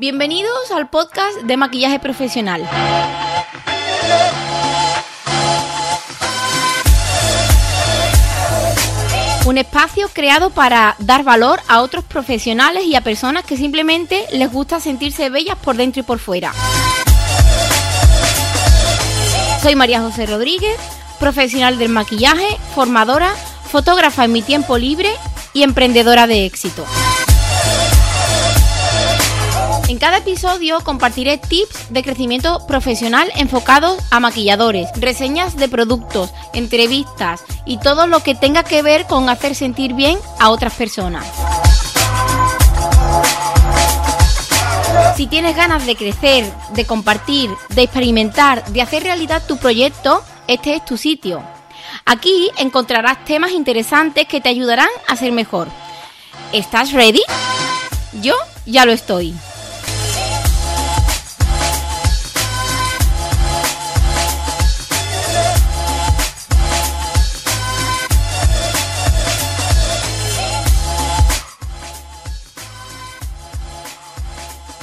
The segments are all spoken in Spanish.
Bienvenidos al podcast de maquillaje profesional. Un espacio creado para dar valor a otros profesionales y a personas que simplemente les gusta sentirse bellas por dentro y por fuera. Soy María José Rodríguez, profesional del maquillaje, formadora, fotógrafa en mi tiempo libre y emprendedora de éxito. En cada episodio compartiré tips de crecimiento profesional enfocados a maquilladores, reseñas de productos, entrevistas y todo lo que tenga que ver con hacer sentir bien a otras personas. Si tienes ganas de crecer, de compartir, de experimentar, de hacer realidad tu proyecto, este es tu sitio. Aquí encontrarás temas interesantes que te ayudarán a ser mejor. ¿Estás ready? Yo ya lo estoy.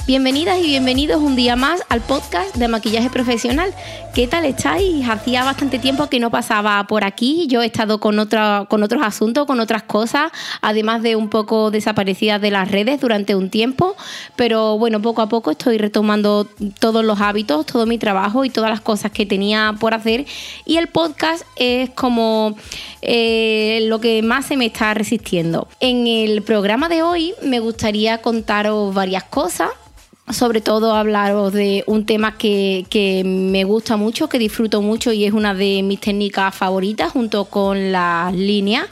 Bienvenidas y bienvenidos un día más al podcast de maquillaje profesional. ¿Qué tal estáis? Hacía bastante tiempo que no pasaba por aquí. Yo he estado con, con otros asuntos, con otras cosas, además de un poco desaparecida de las redes durante un tiempo. Pero bueno, poco a poco estoy retomando todos los hábitos, todo mi trabajo y todas las cosas que tenía por hacer. Y el podcast es como eh, lo que más se me está resistiendo. En el programa de hoy me gustaría contaros varias cosas sobre todo hablaros de un tema que, me gusta mucho, que disfruto mucho y es una de mis técnicas favoritas junto con las líneas,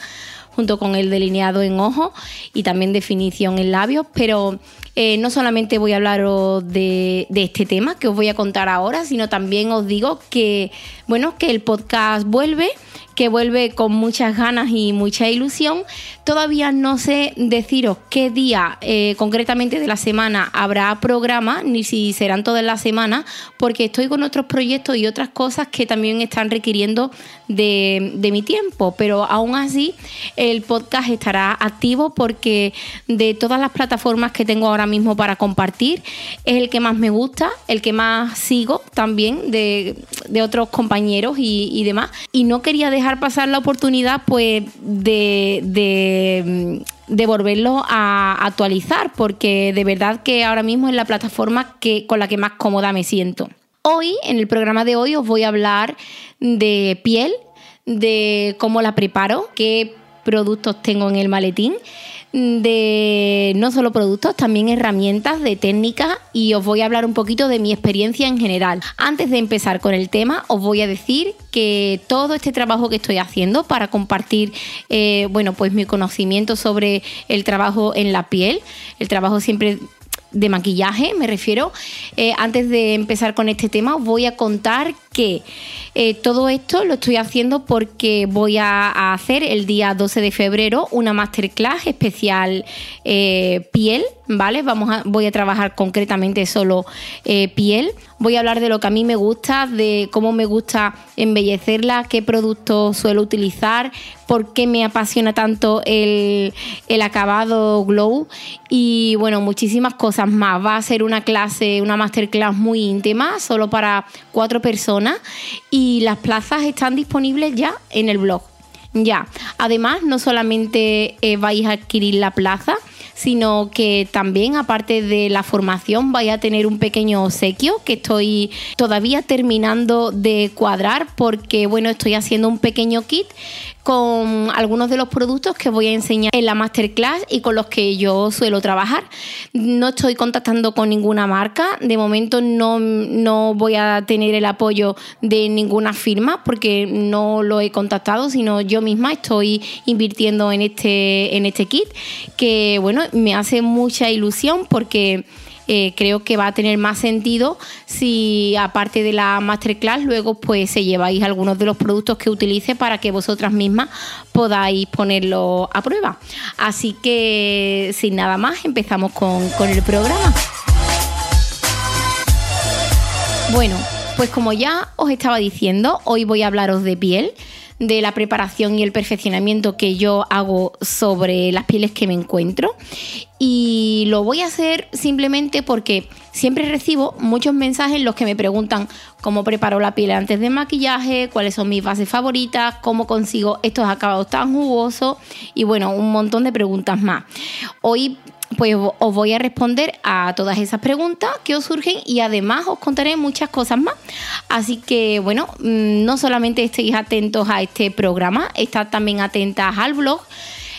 junto con el delineado en ojos y también definición en labios, pero eh, no solamente voy a hablaros de, de, este tema que os voy a contar ahora, sino también os digo que, bueno, que el podcast vuelve que vuelve con muchas ganas y mucha ilusión. Todavía no sé deciros qué día eh, concretamente de la semana habrá programa, ni si serán todas las semanas, porque estoy con otros proyectos y otras cosas que también están requiriendo de, mi tiempo. Pero aún así, el podcast estará activo porque de todas las plataformas que tengo ahora mismo para compartir, es el que más me gusta, el que más sigo también de, de otros compañeros y, y demás. Y no quería dejar dejar pasar la oportunidad pues de, de, volverlo a actualizar, porque de verdad que ahora mismo es la plataforma que, con la que más cómoda me siento. Hoy, en el programa de hoy, os voy a hablar de piel, de cómo la preparo, qué productos tengo en el maletín de no solo productos, también herramientas de técnica y os voy a hablar un poquito de mi experiencia en general. Antes de empezar con el tema, os voy a decir que todo este trabajo que estoy haciendo para compartir, eh, bueno, pues mi conocimiento sobre el trabajo en la piel, el trabajo siempre de maquillaje, me refiero. Eh, antes de empezar con este tema, os voy a contar que eh, todo esto lo estoy haciendo porque voy a, hacer el día 12 de febrero una masterclass especial eh, piel, ¿vale? Vamos a, voy a trabajar concretamente solo piel. Voy a hablar de lo que a mí me gusta, de cómo me gusta embellecerla, qué productos suelo utilizar, por qué me apasiona tanto el, acabado glow y bueno, muchísimas cosas más. Va a ser una clase, una masterclass muy íntima, solo para cuatro personas y las plazas están disponibles ya en el blog. Ya, además no solamente eh, vais a adquirir la plaza, sino que también, aparte de la formación, vaya a tener un pequeño obsequio que estoy todavía terminando de cuadrar porque, bueno, estoy haciendo un pequeño kit con algunos de los productos que voy a enseñar en la masterclass y con los que yo suelo trabajar. No estoy contactando con ninguna marca, de momento no, no voy a tener el apoyo de ninguna firma porque no lo he contactado, sino yo misma estoy invirtiendo en este, en este kit que bueno, me hace mucha ilusión porque eh, creo que va a tener más sentido si aparte de la masterclass luego pues se lleváis algunos de los productos que utilice para que vosotras mismas podáis ponerlo a prueba. Así que sin nada más empezamos con, con el programa. Bueno, pues como ya os estaba diciendo, hoy voy a hablaros de piel de la preparación y el perfeccionamiento que yo hago sobre las pieles que me encuentro. Y lo voy a hacer simplemente porque siempre recibo muchos mensajes en los que me preguntan cómo preparo la piel antes de maquillaje, cuáles son mis bases favoritas, cómo consigo estos acabados tan jugosos y bueno, un montón de preguntas más. Hoy pues os voy a responder a todas esas preguntas que os surgen y además os contaré muchas cosas más. Así que bueno, mm, no solamente estéis atentos a este programa, estad también atentas al blog.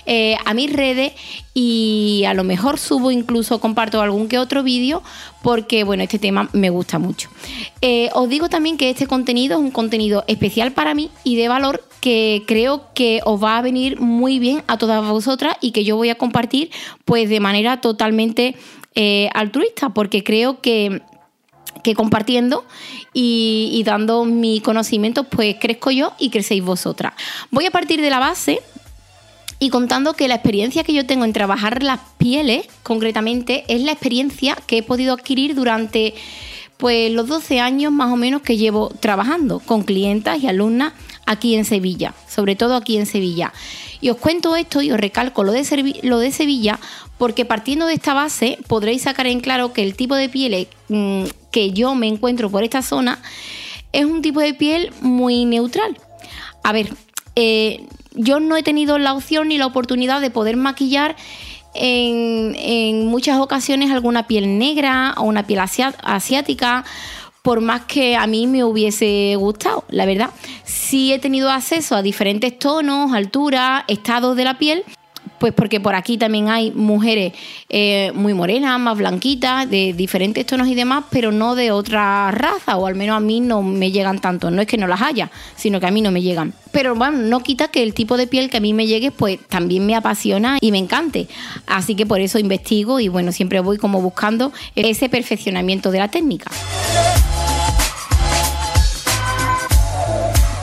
Eh, a mis redes y a lo mejor subo incluso comparto algún que otro vídeo porque bueno este tema me gusta mucho eh, os digo también que este contenido es un contenido especial para mí y de valor que creo que os va a venir muy bien a todas vosotras y que yo voy a compartir pues de manera totalmente eh, altruista, porque creo que que compartiendo y, y, dando mi conocimiento, pues crezco yo y crecéis vosotras. Voy a partir de la base y contando que la experiencia que yo tengo en trabajar las pieles, concretamente, es la experiencia que he podido adquirir durante pues los 12 años más o menos que llevo trabajando con clientas y alumnas aquí en Sevilla, sobre todo aquí en Sevilla. Y os cuento esto y os recalco lo de, lo de Sevilla porque partiendo de esta base podréis sacar en claro que el tipo de piel mm, que yo me encuentro por esta zona es un tipo de piel muy neutral. A ver, eh, yo no he tenido la opción ni la oportunidad de poder maquillar en, en muchas ocasiones alguna piel negra o una piel asiática por más que a mí me hubiese gustado, la verdad. Sí he tenido acceso a diferentes tonos, alturas, estados de la piel, pues porque por aquí también hay mujeres eh, muy morenas, más blanquitas, de diferentes tonos y demás, pero no de otra raza, o al menos a mí no me llegan tanto. No es que no las haya, sino que a mí no me llegan. Pero bueno, no quita que el tipo de piel que a mí me llegue, pues también me apasiona y me encante. Así que por eso investigo y bueno, siempre voy como buscando ese perfeccionamiento de la técnica.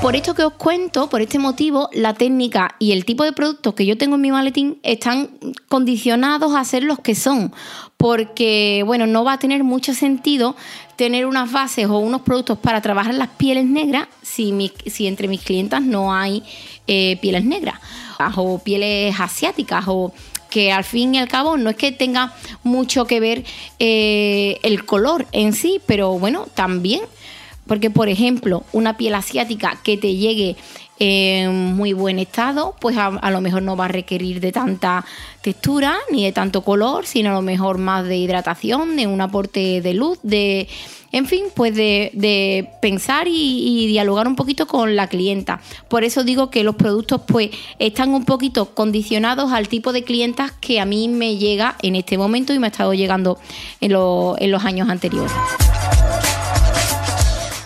Por esto que os cuento, por este motivo, la técnica y el tipo de productos que yo tengo en mi maletín están condicionados a ser los que son. Porque, bueno, no va a tener mucho sentido tener unas bases o unos productos para trabajar las pieles negras si, entre mis clientas no hay eh, pieles negras o pieles asiáticas o que al fin y al cabo no es que tenga mucho que ver eh, el color en sí, pero bueno, también porque, por ejemplo, una piel asiática que te llegue en muy buen estado, pues a, lo mejor no va a requerir de tanta textura ni de tanto color, sino a lo mejor más de hidratación, de un aporte de luz, de, en fin, pues de, pensar y, dialogar un poquito con la clienta. Por eso digo que los productos pues están un poquito condicionados al tipo de clientas que a mí me llega en este momento y me ha estado llegando en, en los años anteriores.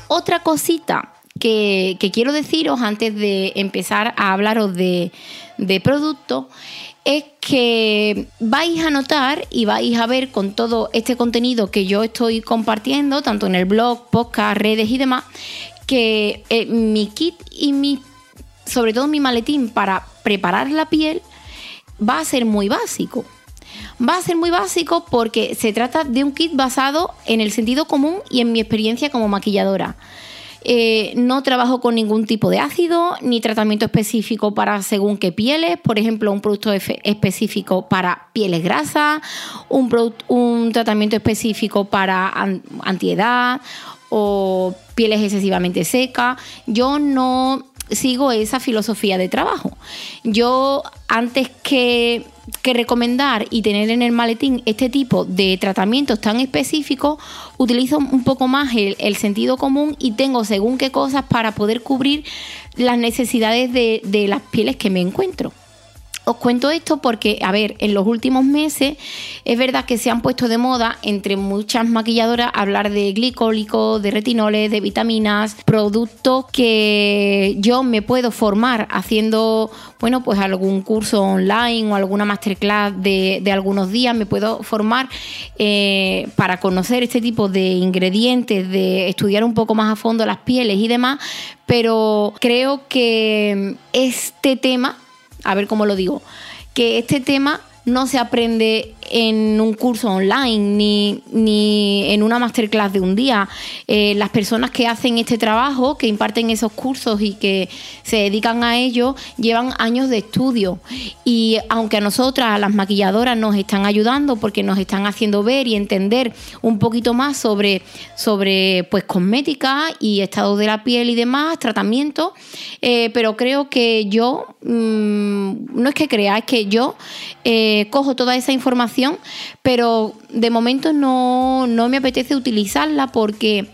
Otra cosita que, quiero deciros antes de empezar a hablaros de, productos es que vais a notar y vais a ver con todo este contenido que yo estoy compartiendo, tanto en el blog, podcast, redes y demás, que eh, mi kit y mi, sobre todo mi maletín para preparar la piel va a ser muy básico. Va a ser muy básico porque se trata de un kit basado en el sentido común y en mi experiencia como maquilladora. Eh, no trabajo con ningún tipo de ácido ni tratamiento específico para según qué pieles, por ejemplo, un producto específico para pieles grasas, un, un tratamiento específico para antiedad o pieles excesivamente secas. Yo no sigo esa filosofía de trabajo. Yo antes que, recomendar y tener en el maletín este tipo de tratamientos tan específicos, utilizo un poco más el, sentido común y tengo según qué cosas para poder cubrir las necesidades de las pieles que me encuentro. Os cuento esto porque, a ver, en los últimos meses es verdad que se han puesto de moda entre muchas maquilladoras hablar de glicólicos, de retinoles, de vitaminas, productos que yo me puedo formar haciendo, bueno, pues algún curso online o alguna masterclass de, algunos días, me puedo formar eh, para conocer este tipo de ingredientes, de estudiar un poco más a fondo las pieles y demás, pero creo que este tema a ver cómo lo digo, que este tema no se aprende en un curso online ni, ni en una masterclass de un día. Eh, las personas que hacen este trabajo, que imparten esos cursos y que se dedican a ello, llevan años de estudio. Y aunque a nosotras, las maquilladoras, nos están ayudando porque nos están haciendo ver y entender un poquito más sobre, sobre pues, cosmética y estado de la piel y demás, tratamiento, eh, pero creo que yo, mm, no es que crea, es que yo eh, cojo toda esa información, pero de momento no, me apetece utilizarla porque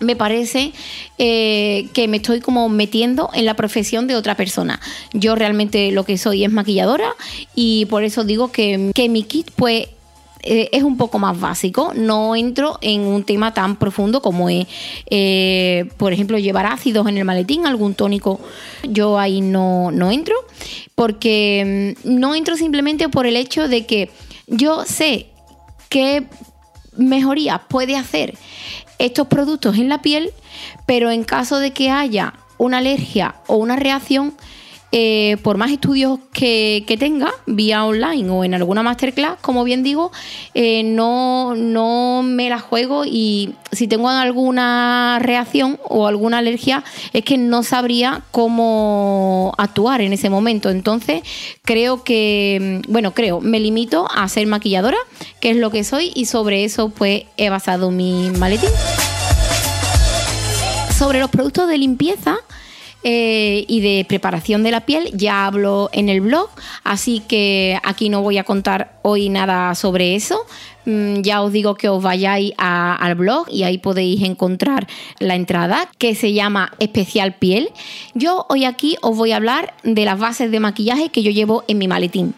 me parece eh, que me estoy como metiendo en la profesión de otra persona. Yo realmente lo que soy es maquilladora y por eso digo que, que mi kit pues eh, es un poco más básico. No entro en un tema tan profundo como es, eh, por ejemplo, llevar ácidos en el maletín, algún tónico. Yo ahí no, no entro, porque mm, no entro simplemente por el hecho de que yo sé qué mejorías puede hacer estos productos en la piel, pero en caso de que haya una alergia o una reacción, eh, por más estudios que, tenga, vía online o en alguna masterclass, como bien digo, eh, no, no me la juego y si tengo alguna reacción o alguna alergia, es que no sabría cómo actuar en ese momento. Entonces, creo que, bueno, creo, me limito a ser maquilladora, que es lo que soy, y sobre eso pues he basado mi maletín. Sobre los productos de limpieza, eh, y de preparación de la piel ya hablo en el blog, así que aquí no voy a contar hoy nada sobre eso. Mm, ya os digo que os vayáis al blog y ahí podéis encontrar la entrada que se llama Especial Piel. Yo hoy aquí os voy a hablar de las bases de maquillaje que yo llevo en mi maletín.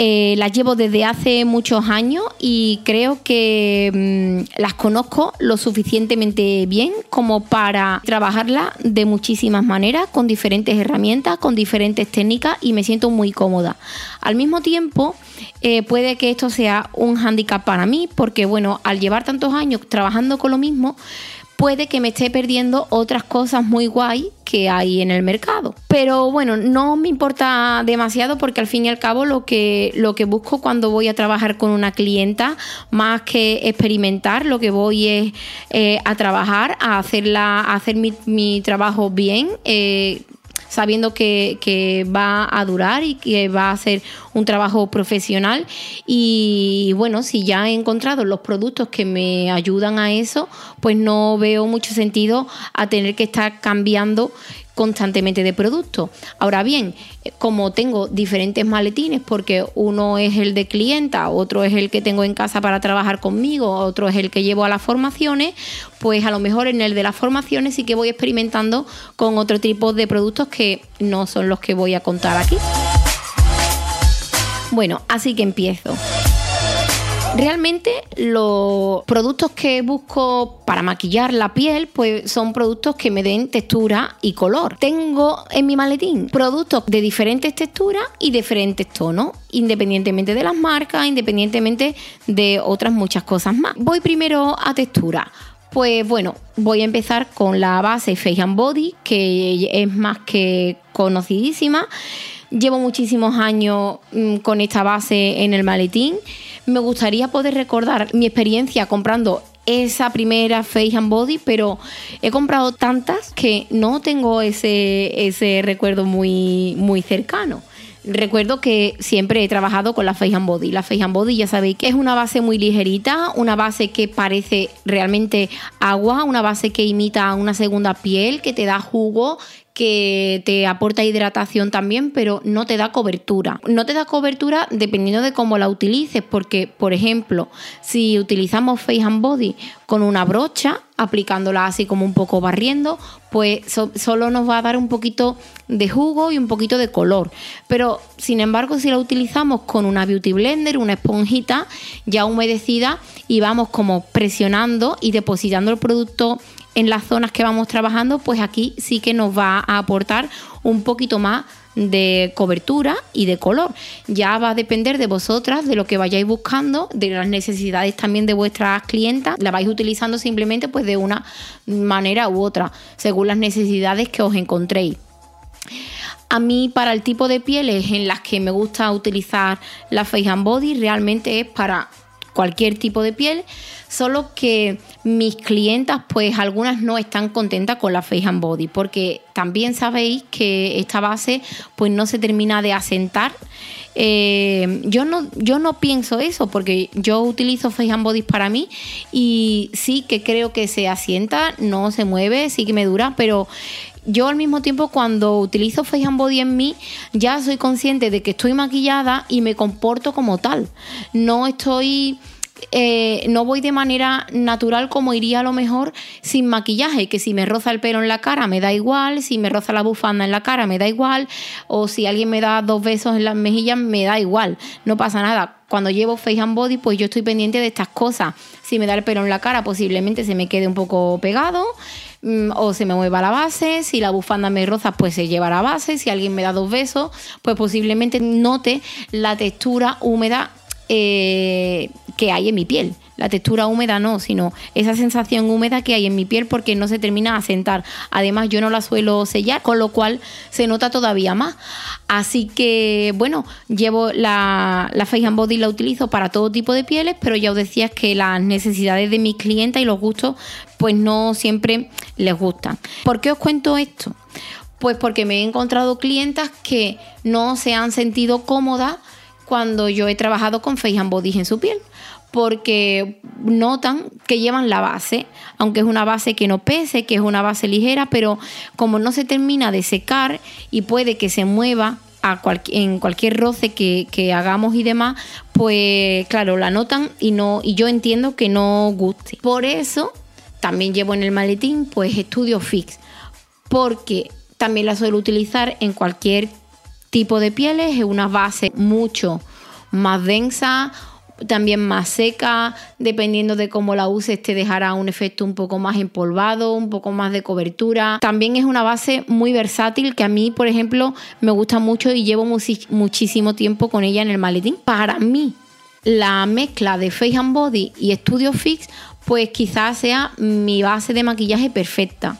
Eh, las llevo desde hace muchos años y creo que mm, las conozco lo suficientemente bien como para trabajarlas de muchísimas maneras, con diferentes herramientas, con diferentes técnicas y me siento muy cómoda. Al mismo tiempo, eh, puede que esto sea un hándicap para mí porque, bueno, al llevar tantos años trabajando con lo mismo, puede que me esté perdiendo otras cosas muy guay que hay en el mercado. Pero bueno, no me importa demasiado porque al fin y al cabo lo que, lo que busco cuando voy a trabajar con una clienta, más que experimentar, lo que voy es eh, a trabajar, a, hacerla, hacer mi, trabajo bien. Eh, sabiendo que, va a durar y que va a ser un trabajo profesional. Y bueno, si ya he encontrado los productos que me ayudan a eso, pues no veo mucho sentido a tener que estar cambiando constantemente de producto. Ahora bien, como tengo diferentes maletines, porque uno es el de clienta, otro es el que tengo en casa para trabajar conmigo, otro es el que llevo a las formaciones, pues a lo mejor en el de las formaciones sí que voy experimentando con otro tipo de productos que no son los que voy a contar aquí. Bueno, así que empiezo. Realmente los productos que busco para maquillar la piel pues son productos que me den textura y color. Tengo en mi maletín productos de diferentes texturas y diferentes tonos, independientemente de las marcas, independientemente de otras muchas cosas más. Voy primero a textura. Pues bueno, voy a empezar con la base Face and Body, que es más que conocidísima. Llevo muchísimos años mm, con esta base en el maletín me gustaría poder recordar mi experiencia comprando esa primera Face and Body, pero he comprado tantas que no tengo ese, ese recuerdo muy, muy cercano. Recuerdo que siempre he trabajado con la Face and Body. La Face and Body ya sabéis que es una base muy ligerita, una base que parece realmente agua, una base que imita una segunda piel, que te da jugo, que te aporta hidratación también, pero no te da cobertura. No te da cobertura dependiendo de cómo la utilices, porque, por ejemplo, si utilizamos Face and Body con una brocha, aplicándola así como un poco barriendo, pues solo nos va a dar un poquito de jugo y un poquito de color. Pero, sin embargo, si la utilizamos con una Beauty Blender, una esponjita ya humedecida, y vamos como presionando y depositando el producto en las zonas que vamos trabajando, pues aquí sí que nos va a aportar un poquito más de cobertura y de color. Ya va a depender de vosotras, de lo que vayáis buscando, de las necesidades también de vuestras clientas. La vais utilizando simplemente pues de una manera u otra, según las necesidades que os encontréis. A mí, para el tipo de pieles en las que me gusta utilizar la Face and Body, realmente es para cualquier tipo de piel, solo que mis clientas, pues algunas no están contentas con la Face and Body, porque también sabéis que esta base pues no se termina de asentar. Eh, yo, no, yo no pienso eso, porque yo utilizo Face and Body para mí y sí que creo que se asienta, no se mueve, sí que me dura, pero yo al mismo tiempo cuando utilizo Face and Body en mí ya soy consciente de que estoy maquillada y me comporto como tal. No estoy... Eh, no voy de manera natural como iría a lo mejor sin maquillaje, que si me roza el pelo en la cara me da igual, si me roza la bufanda en la cara me da igual, o si alguien me da dos besos en las mejillas me da igual, no pasa nada. Cuando llevo face and body, pues yo estoy pendiente de estas cosas. Si me da el pelo en la cara, posiblemente se me quede un poco pegado. Mm, o se me mueva la base, si la bufanda me roza, pues se lleva la base, si alguien me da dos besos, pues posiblemente note la textura húmeda eh, que hay en mi piel. La textura húmeda no, sino esa sensación húmeda que hay en mi piel porque no se termina de asentar. Además, yo no la suelo sellar, con lo cual se nota todavía más. Así que, bueno, llevo la, la Face and Body la utilizo para todo tipo de pieles, pero ya os decía que las necesidades de mis clientes y los gustos, pues no siempre les gustan. ¿Por qué os cuento esto? Pues porque me he encontrado clientas que no se han sentido cómodas cuando yo he trabajado con Face and Body en su piel porque notan que llevan la base, aunque es una base que no pese, que es una base ligera, pero como no se termina de secar y puede que se mueva en cualquier roce que, hagamos y demás, pues claro, la notan y no y yo entiendo que no guste. Por eso también llevo en el maletín pues Studio Fix, porque también la suelo utilizar en cualquier tipo de pieles, es una base mucho más densa también más seca, dependiendo de cómo la uses te dejará un efecto un poco más empolvado, un poco más de cobertura. También es una base muy versátil que a mí, por ejemplo, me gusta mucho y llevo muchísimo tiempo con ella en el maletín. Para mí, la mezcla de Face and Body y Studio Fix, pues quizás sea mi base de maquillaje perfecta.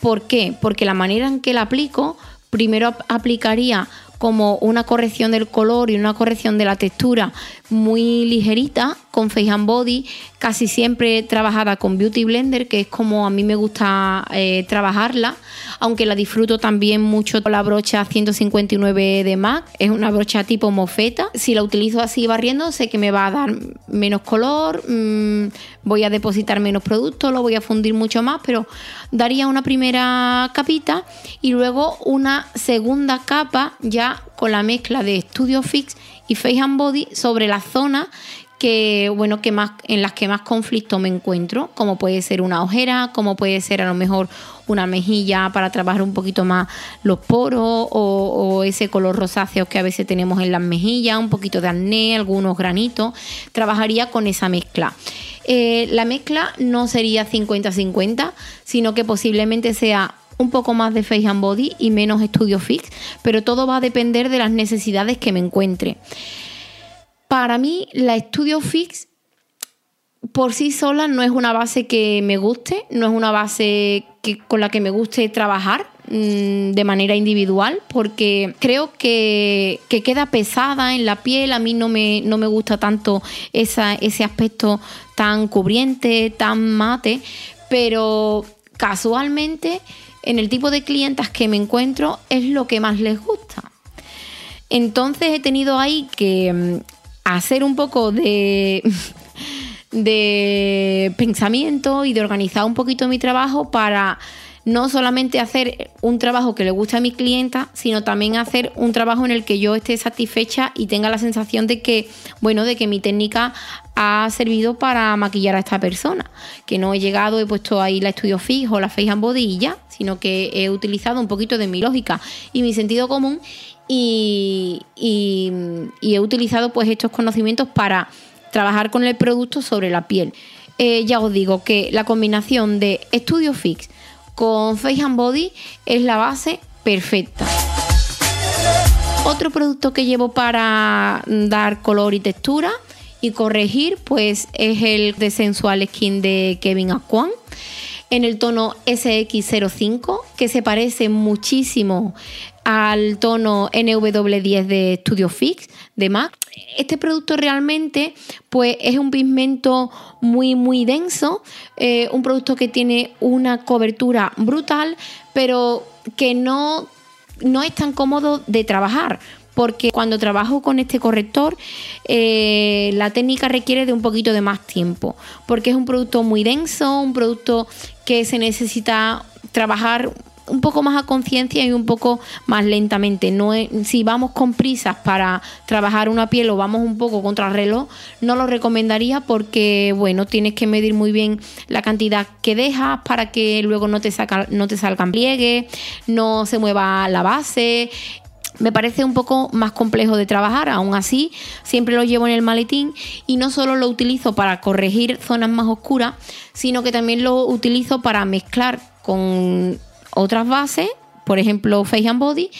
¿Por qué? Porque la manera en que la aplico, primero aplicaría como una corrección del color y una corrección de la textura muy ligerita con Face and Body, casi siempre trabajada con Beauty Blender, que es como a mí me gusta eh, trabajarla, aunque la disfruto también mucho con la brocha 159 de MAC, es una brocha tipo mofeta. Si la utilizo así barriendo, sé que me va a dar menos color, mm, voy a depositar menos producto, lo voy a fundir mucho más, pero daría una primera capita y luego una segunda capa ya con la mezcla de Studio Fix y Face and Body sobre la zona que bueno que más en las que más conflicto me encuentro como puede ser una ojera como puede ser a lo mejor una mejilla para trabajar un poquito más los poros o, ese color rosáceo que a veces tenemos en las mejillas un poquito de acné algunos granitos trabajaría con esa mezcla. Eh, la mezcla no sería 50-50 sino que posiblemente sea un poco más de face and body y menos estudio fix pero todo va a depender de las necesidades que me encuentre. Para mí, la Studio Fix por sí sola no es una base que me guste, no es una base que, con la que me guste trabajar mm, de manera individual, porque creo que, queda pesada en la piel, a mí no me, no me gusta tanto ese aspecto tan cubriente, tan mate, pero casualmente en el tipo de clientas que me encuentro es lo que más les gusta. Entonces he tenido ahí que mm, hacer un poco de, de pensamiento y de organizar un poquito mi trabajo para no solamente hacer un trabajo que le guste a mi clienta, sino también hacer un trabajo en el que yo esté satisfecha y tenga la sensación de que, bueno, de que mi técnica ha servido para maquillar a esta persona. Que no he llegado, he puesto ahí la estudio fijo, la face and body y ya, sino que he utilizado un poquito de mi lógica y mi sentido común y, he utilizado pues estos conocimientos para trabajar con el producto sobre la piel. Eh, ya os digo que la combinación de Studio Fix con Face and Body es la base perfecta. Otro producto que llevo para dar color y textura y corregir pues es el de Sensual Skin de Kevin Aquan en el tono SX05 que se parece muchísimo al tono NW10 de Studio Fix de MAC. Este producto realmente pues, es un pigmento muy muy denso, eh, un producto que tiene una cobertura brutal, pero que no, no es tan cómodo de trabajar porque cuando trabajo con este corrector eh, la técnica requiere de un poquito de más tiempo, porque es un producto muy denso, un producto que se necesita trabajar un poco más a conciencia y un poco más lentamente. No si vamos con prisas para trabajar una piel o vamos un poco contra el reloj, no lo recomendaría porque bueno, tienes que medir muy bien la cantidad que dejas para que luego no te, saca, no te salgan pliegues, no se mueva la base, me parece un poco más complejo de trabajar, aún así siempre lo llevo en el maletín y no solo lo utilizo para corregir zonas más oscuras, sino que también lo utilizo para mezclar con otras bases, por ejemplo Face and Body,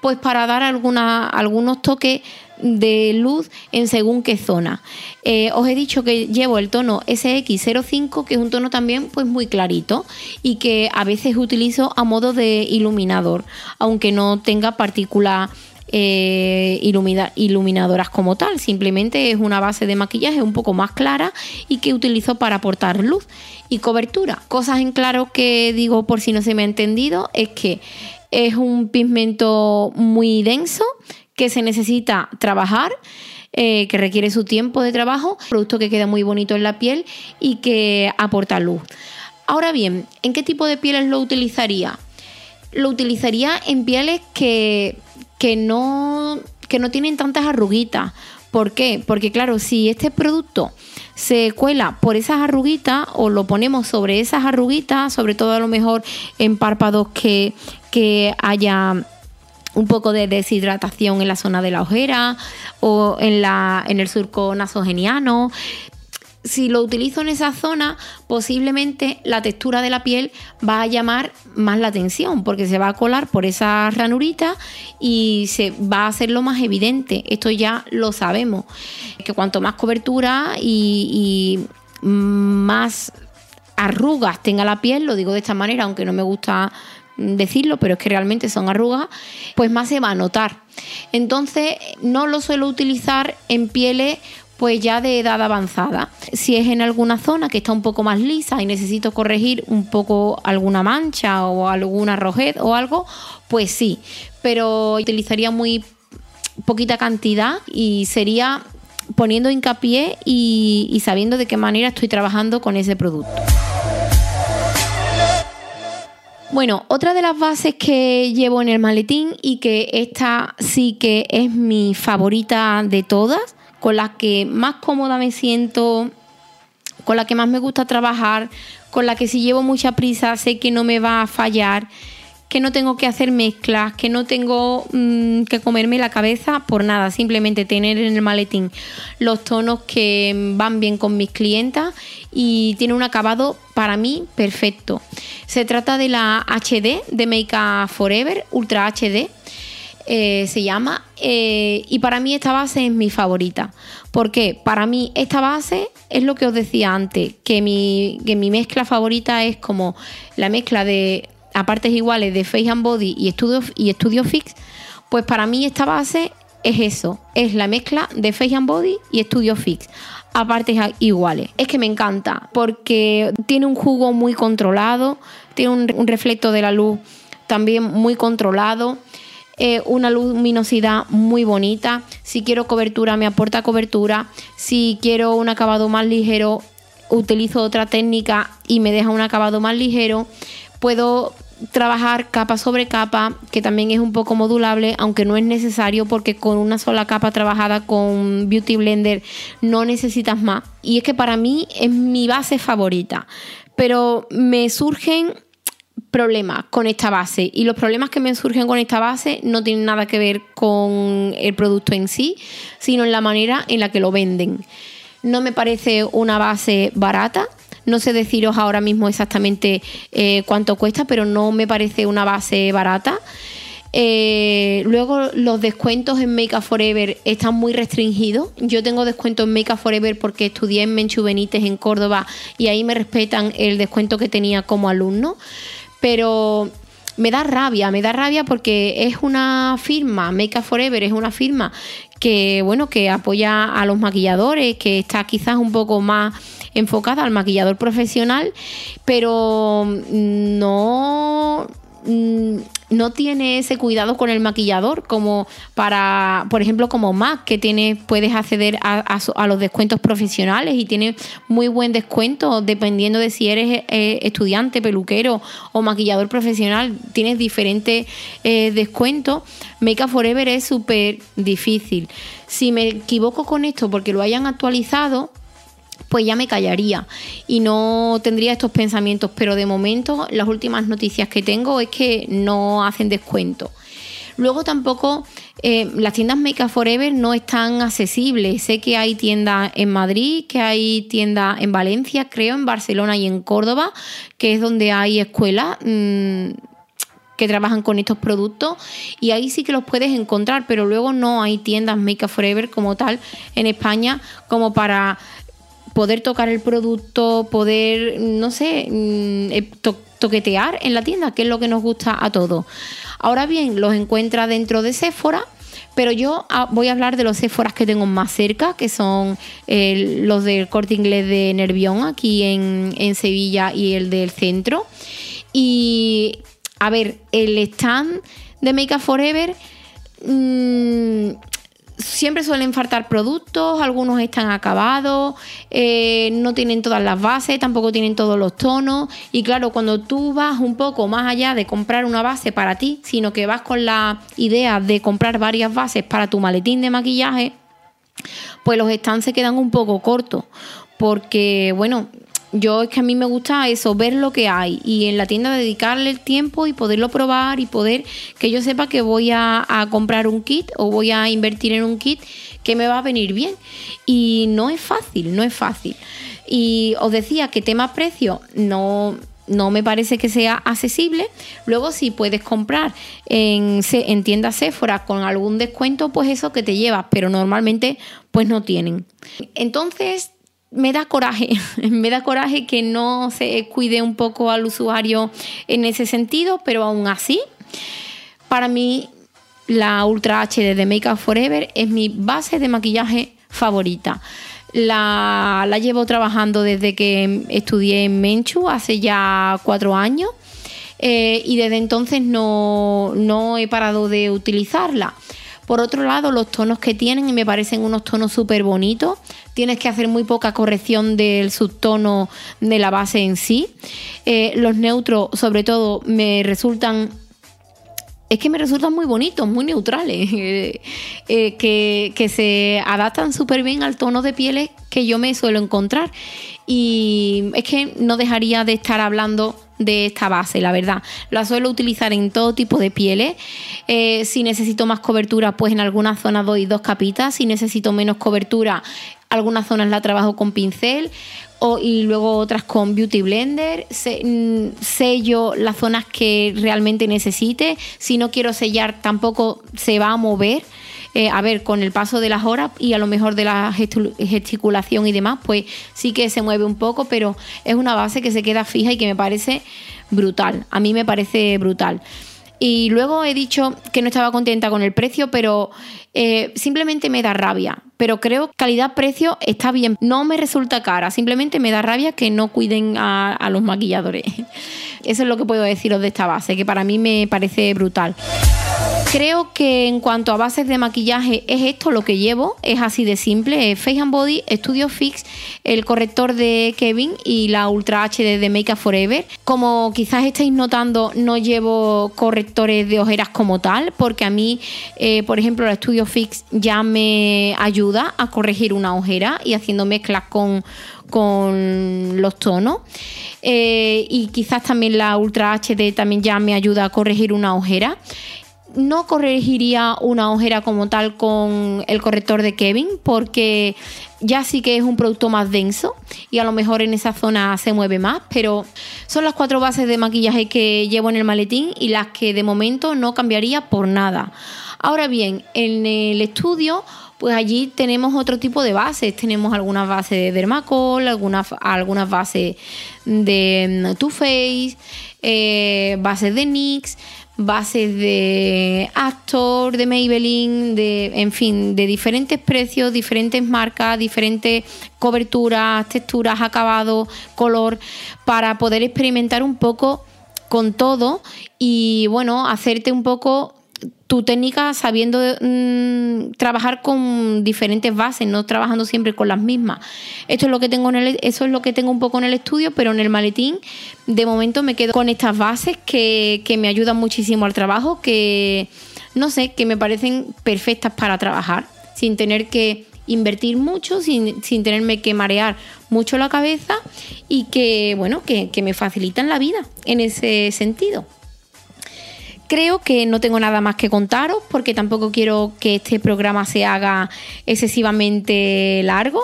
pues para dar alguna, algunos toques de luz en según qué zona. Eh, os he dicho que llevo el tono SX05, que es un tono también pues muy clarito y que a veces utilizo a modo de iluminador, aunque no tenga partículas eh, iluminadoras como tal, simplemente es una base de maquillaje un poco más clara y que utilizo para aportar luz y cobertura. Cosas en claro que digo por si no se me ha entendido es que es un pigmento muy denso que se necesita trabajar. Eh, que requiere su tiempo de trabajo, producto que queda muy bonito en la piel y que aporta luz. Ahora bien, ¿en qué tipo de pieles lo utilizaría? Lo utilizaría en pieles que, que, no, que no tienen tantas arruguitas. ¿Por qué? Porque claro, si este producto se cuela por esas arruguitas o lo ponemos sobre esas arruguitas, sobre todo a lo mejor en párpados que, que haya un poco de deshidratación en la zona de la ojera o en, la, en el surco nasogeniano. Si lo utilizo en esa zona, posiblemente la textura de la piel va a llamar más la atención porque se va a colar por esa ranurita y se va a hacerlo más evidente. Esto ya lo sabemos. Que cuanto más cobertura y, y más arrugas tenga la piel, lo digo de esta manera, aunque no me gusta decirlo, pero es que realmente son arrugas, pues más se va a notar. Entonces no lo suelo utilizar en pieles pues ya de edad avanzada. Si es en alguna zona que está un poco más lisa y necesito corregir un poco alguna mancha o alguna rojez o algo, pues sí, pero utilizaría muy poquita cantidad y sería poniendo hincapié y sabiendo de qué manera estoy trabajando con ese producto. Bueno, otra de las bases que llevo en el maletín y que esta sí que es mi favorita de todas, con la que más cómoda me siento, con la que más me gusta trabajar, con la que si llevo mucha prisa sé que no me va a fallar, que no tengo que hacer mezclas, que no tengo mm, que comerme la cabeza por nada, simplemente tener en el maletín los tonos que van bien con mis clientas y tiene un acabado para mí perfecto. Se trata de la HD de Make Forever, Ultra HD. Eh, se llama eh, y para mí esta base es mi favorita porque para mí esta base es lo que os decía antes que mi, que mi mezcla favorita es como la mezcla de a partes iguales de Face and Body y Studio, y Studio Fix, pues para mí esta base es eso, es la mezcla de Face and Body y Studio Fix a partes iguales. Es que me encanta porque tiene un jugo muy controlado, tiene un, reflecto de la luz también muy controlado. Eh, una luminosidad muy bonita. Si quiero cobertura, me aporta cobertura. Si quiero un acabado más ligero, utilizo otra técnica y me deja un acabado más ligero. Puedo trabajar capa sobre capa, que también es un poco modulable, aunque no es necesario porque con una sola capa trabajada con Beauty Blender no necesitas más. Y es que para mí es mi base favorita, pero me surgen problemas con esta base y los problemas que me surgen con esta base no tienen nada que ver con el producto en sí, sino en la manera en la que lo venden. No me parece una base barata, no sé deciros ahora mismo exactamente eh, cuánto cuesta, pero no me parece una base barata. Eh, luego los descuentos en Make Up Forever están muy restringidos. Yo tengo descuento en Make Up Forever porque estudié en Menchu Benítez en Córdoba y ahí me respetan el descuento que tenía como alumno. Pero me da rabia, me da rabia porque es una firma, Make Up Forever es una firma que, bueno, que apoya a los maquilladores, que está quizás un poco más enfocada al maquillador profesional, pero no mm, no tiene ese cuidado con el maquillador como para, por ejemplo, como Mac, que tiene, puedes acceder a, los descuentos profesionales y tiene muy buen descuento dependiendo de si eres eh, estudiante, peluquero o maquillador profesional, tienes diferentes eh, descuentos. Make Up Forever es súper difícil. Si me equivoco con esto porque lo hayan actualizado, pues ya me callaría y no tendría estos pensamientos. Pero de momento, las últimas noticias que tengo es que no hacen descuento. Luego tampoco eh, las tiendas Make Up Forever no están accesibles. Sé que hay tiendas en Madrid, que hay tiendas en Valencia, creo, en Barcelona y en Córdoba, que es donde hay escuelas. Mm, que trabajan con estos productos y ahí sí que los puedes encontrar, pero luego no hay tiendas Make Up Forever como tal en España como para poder tocar el producto, poder, no sé, mm, eh, toquetear en la tienda, que es lo que nos gusta a todos. Ahora bien, los encuentra dentro de Sephora. Pero yo ah, voy a hablar de los Sephoras que tengo más cerca, que son los del corte inglés de Nervión, aquí en, Sevilla, y el del centro. Y a ver, el stand de Make Up Forever mmm, siempre suelen faltar productos, algunos están acabados, eh, no tienen todas las bases, tampoco tienen todos los tonos. Y claro, cuando tú vas un poco más allá de comprar una base para ti, sino que vas con la idea de comprar varias bases para tu maletín de maquillaje, pues los stands se quedan un poco cortos. Porque, bueno, yo es que a mí me gusta eso, ver lo que hay y en la tienda dedicarle el tiempo y poderlo probar y poder que yo sepa que voy a, comprar un kit o voy a invertir en un kit que me va a venir bien. Y no es fácil, no es fácil. Y os decía que tema precio no, no me parece que sea accesible. Luego, si puedes comprar en, en tiendas Sephora con algún descuento, pues eso que te llevas, pero normalmente pues no tienen. Entonces, me da coraje, me da coraje que no se cuide un poco al usuario en ese sentido, pero aún así, para mí la Ultra HD de Make Up Forever es mi base de maquillaje favorita. La, llevo trabajando desde que estudié en Menchu hace ya cuatro años eh, y desde entonces no, no he parado de utilizarla. Por otro lado, los tonos que tienen me parecen unos tonos súper bonitos. Tienes que hacer muy poca corrección del subtono de la base en sí. Eh, los neutros, sobre todo, me resultan es que me resultan muy bonitos, muy neutrales, eh, eh, que, que, se adaptan súper bien al tono de pieles que yo me suelo encontrar. Y es que no dejaría de estar hablando de esta base, la verdad. La suelo utilizar en todo tipo de pieles. Eh, si necesito más cobertura, pues en algunas zonas doy dos capitas. Si necesito menos cobertura, algunas zonas la trabajo con pincel y luego otras con Beauty Blender. Mm, sello las zonas que realmente necesite. Si no quiero sellar, tampoco se va a mover. Eh, a ver, con el paso de las horas y a lo mejor de la gesticulación y demás, pues sí que se mueve un poco, pero es una base que se queda fija y que me parece brutal. A mí me parece brutal. Y luego he dicho que no estaba contenta con el precio, pero eh, simplemente me da rabia. Pero creo que calidad-precio está bien. No me resulta cara, simplemente me da rabia que no cuiden a, a los maquilladores. Eso es lo que puedo deciros de esta base, que para mí me parece brutal. Creo que en cuanto a bases de maquillaje es esto lo que llevo, es así de simple, Face and Body, Studio Fix, el corrector de Kevin y la Ultra HD de Make Up Forever. Como quizás estáis notando, no llevo correctores de ojeras como tal, porque a mí, eh, por ejemplo, la Studio Fix ya me ayuda a corregir una ojera y haciendo mezclas con, con los tonos. Eh, y quizás también la Ultra HD también ya me ayuda a corregir una ojera no corregiría una ojera como tal con el corrector de Kevin porque ya sí que es un producto más denso y a lo mejor en esa zona se mueve más, pero son las cuatro bases de maquillaje que llevo en el maletín y las que de momento no cambiaría por nada. Ahora bien, en el estudio pues allí tenemos otro tipo de bases. Tenemos algunas bases de Dermacol, algunas, algunas bases de mm, Too Faced, eh, bases de NYX bases de Actor, de Maybelline, de, en fin, de diferentes precios, diferentes marcas, diferentes coberturas, texturas, acabado, color, para poder experimentar un poco con todo y bueno, hacerte un poco tu técnica sabiendo mm, trabajar con diferentes bases, no trabajando siempre con las mismas. Esto es lo que tengo en el, eso es lo que tengo un poco en el estudio, pero en el maletín de momento me quedo con estas bases que, me ayudan muchísimo al trabajo, que no sé, que me parecen perfectas para trabajar, sin tener que invertir mucho, sin, sin tenerme que marear mucho la cabeza y que, bueno, que, que me facilitan la vida en ese sentido. Creo que no tengo nada más que contaros porque tampoco quiero que este programa se haga excesivamente largo.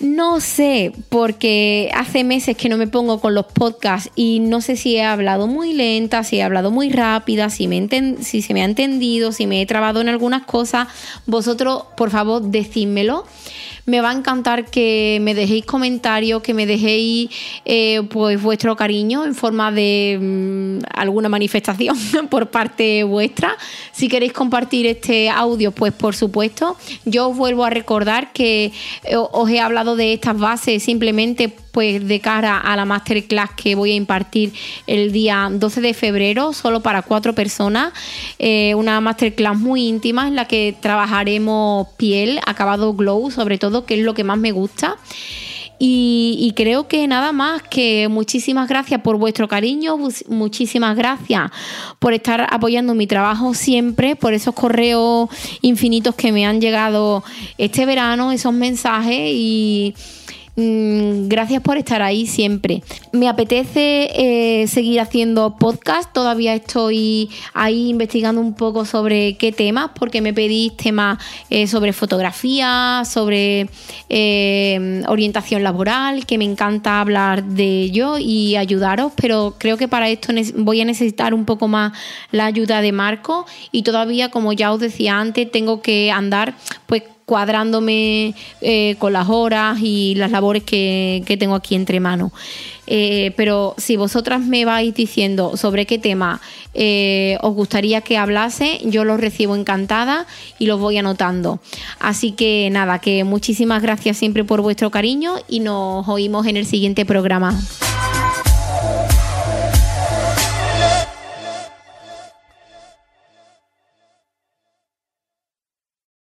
No sé, porque hace meses que no me pongo con los podcasts y no sé si he hablado muy lenta, si he hablado muy rápida, si, me si se me ha entendido, si me he trabado en algunas cosas. Vosotros, por favor, decídmelo. Me va a encantar que me dejéis comentarios, que me dejéis eh, pues vuestro cariño en forma de mm, alguna manifestación por parte vuestra. Si queréis compartir este audio, pues por supuesto. Yo os vuelvo a recordar que eh, os he hablado de estas bases simplemente pues de cara a la masterclass que voy a impartir el día 12 de febrero, solo para cuatro personas. Eh, una masterclass muy íntima en la que trabajaremos piel, acabado glow, sobre todo, que es lo que más me gusta. Y, creo que nada más que muchísimas gracias por vuestro cariño, muchísimas gracias por estar apoyando mi trabajo siempre, por esos correos infinitos que me han llegado este verano, esos mensajes y Mm, gracias por estar ahí siempre. Me apetece eh, seguir haciendo podcast. Todavía estoy ahí investigando un poco sobre qué temas, porque me pedís temas eh, sobre fotografía, sobre eh, orientación laboral, que me encanta hablar de ello y ayudaros, pero creo que para esto voy a necesitar un poco más la ayuda de Marco y todavía, como ya os decía antes, tengo que andar pues cuadrándome eh, con las horas y las labores que, tengo aquí entre manos. Eh, pero si vosotras me vais diciendo sobre qué tema eh, os gustaría que hablase, yo los recibo encantada y los voy anotando. Así que nada, que muchísimas gracias siempre por vuestro cariño y nos oímos en el siguiente programa.